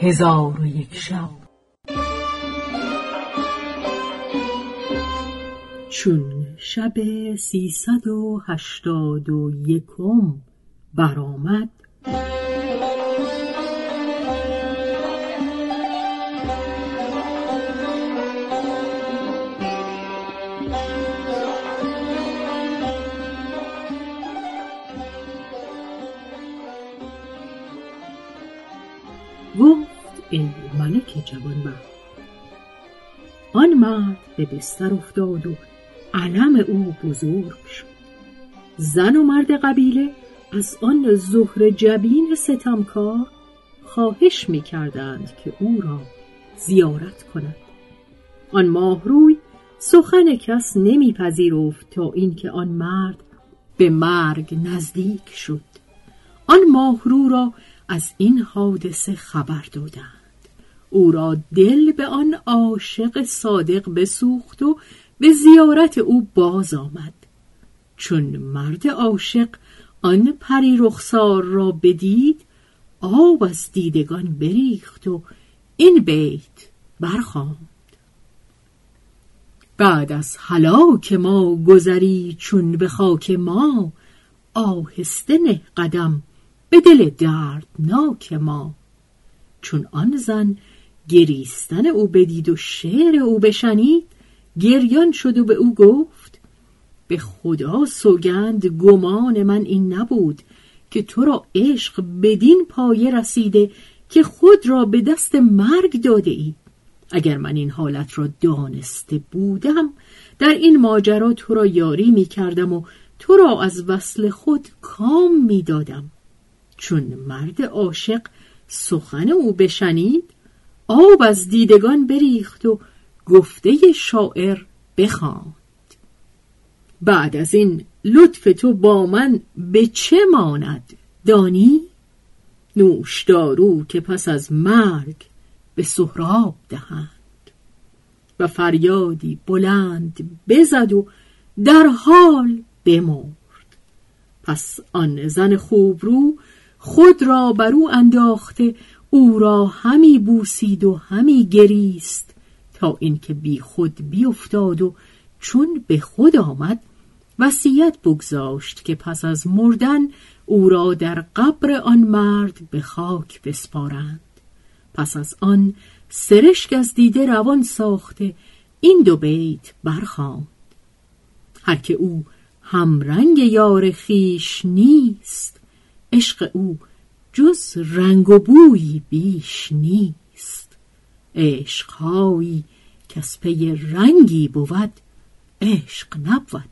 هزار و یک شب. چون شب سیصد و هشتاد و یکم برآمد. گفت ای ملک جوانمرد. آن مرد به بستر افتاد و علم او بزرگ شد. زن و مرد قبیله از آن زهر جبین ستمکار خواهش می کردند که او را زیارت کند. آن ماهروی سخن کس نمیپذیرفت تا اینکه آن مرد به مرگ نزدیک شد. آن ماهرو را از این حادثه خبر دادند. او را دل به آن عاشق صادق بسوخت و به زیارت او باز آمد. چون مرد عاشق آن پری رخسار را بدید آب از دیدگان بریخت و این بیت برخواند بعد از هلاک ما گذری چون به خاک ما آهسته نه قدم به دل دردناک ما. چون آن زن گریستن او بدید و شعر او بشنید گریان شد و به او گفت به خدا سوگند گمان من این نبود که تو را عشق بدین پایه رسیده که خود را به دست مرگ داده ای. اگر من این حالت را دانسته بودم در این ماجرا تو را یاری می کردم و تو را از وصل خود کام می دادم چون مرد عاشق سخن او بشنید آب از دیدگان بریخت و گفته شاعر بخواند. بعد از این لطف تو با من به چه ماند دانی؟ نوشدارو که پس از مرگ به سهراب دهند. و فریادی بلند بزد و در حال بمرد. پس آن زن خوبرو خود را بر او انداخته او را همی بوسید و همی گریست تا اینکه بی خود بیافتاد و چون به خود آمد وصیت بگذاشت که پس از مردن او را در قبر آن مرد به خاک بسپارند. پس از آن سرشک از دیده روان ساخته این دو بیت برخواند هر که او همرنگ یار خیش نیست عشق او جز رنگ و بویی بیش نیست. عشقهایی از پی رنگی بود عشق نبود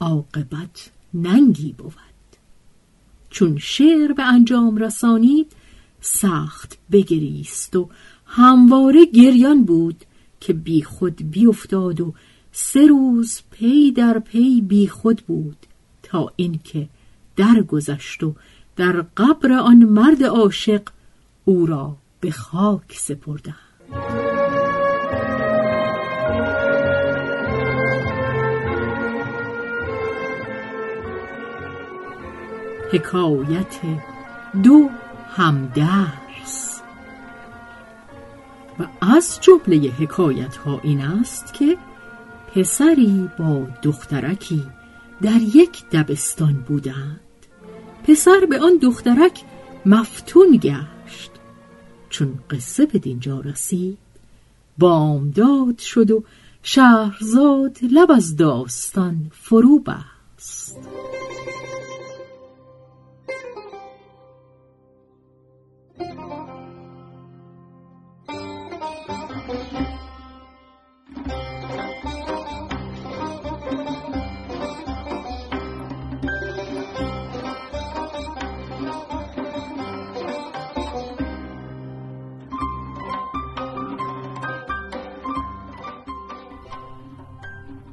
عاقبت ننگی بود. چون شعر به انجام رسانید سخت بگریست و همواره گریان بود که بی خود بیافتاد و سه روز پی در پی بی خود بود تا اینکه درگذشت و در قبر آن مرد عاشق او را به خاک سپردند حکایت دو همدرس. و از جمله حکایت ها این است که پسری با دخترکی در یک دبستان بودند. پسر به آن دخترک مفتون گشت. چون قصه به دینجا رسید بامداد شد و شهرزاد لب از داستان فرو بست.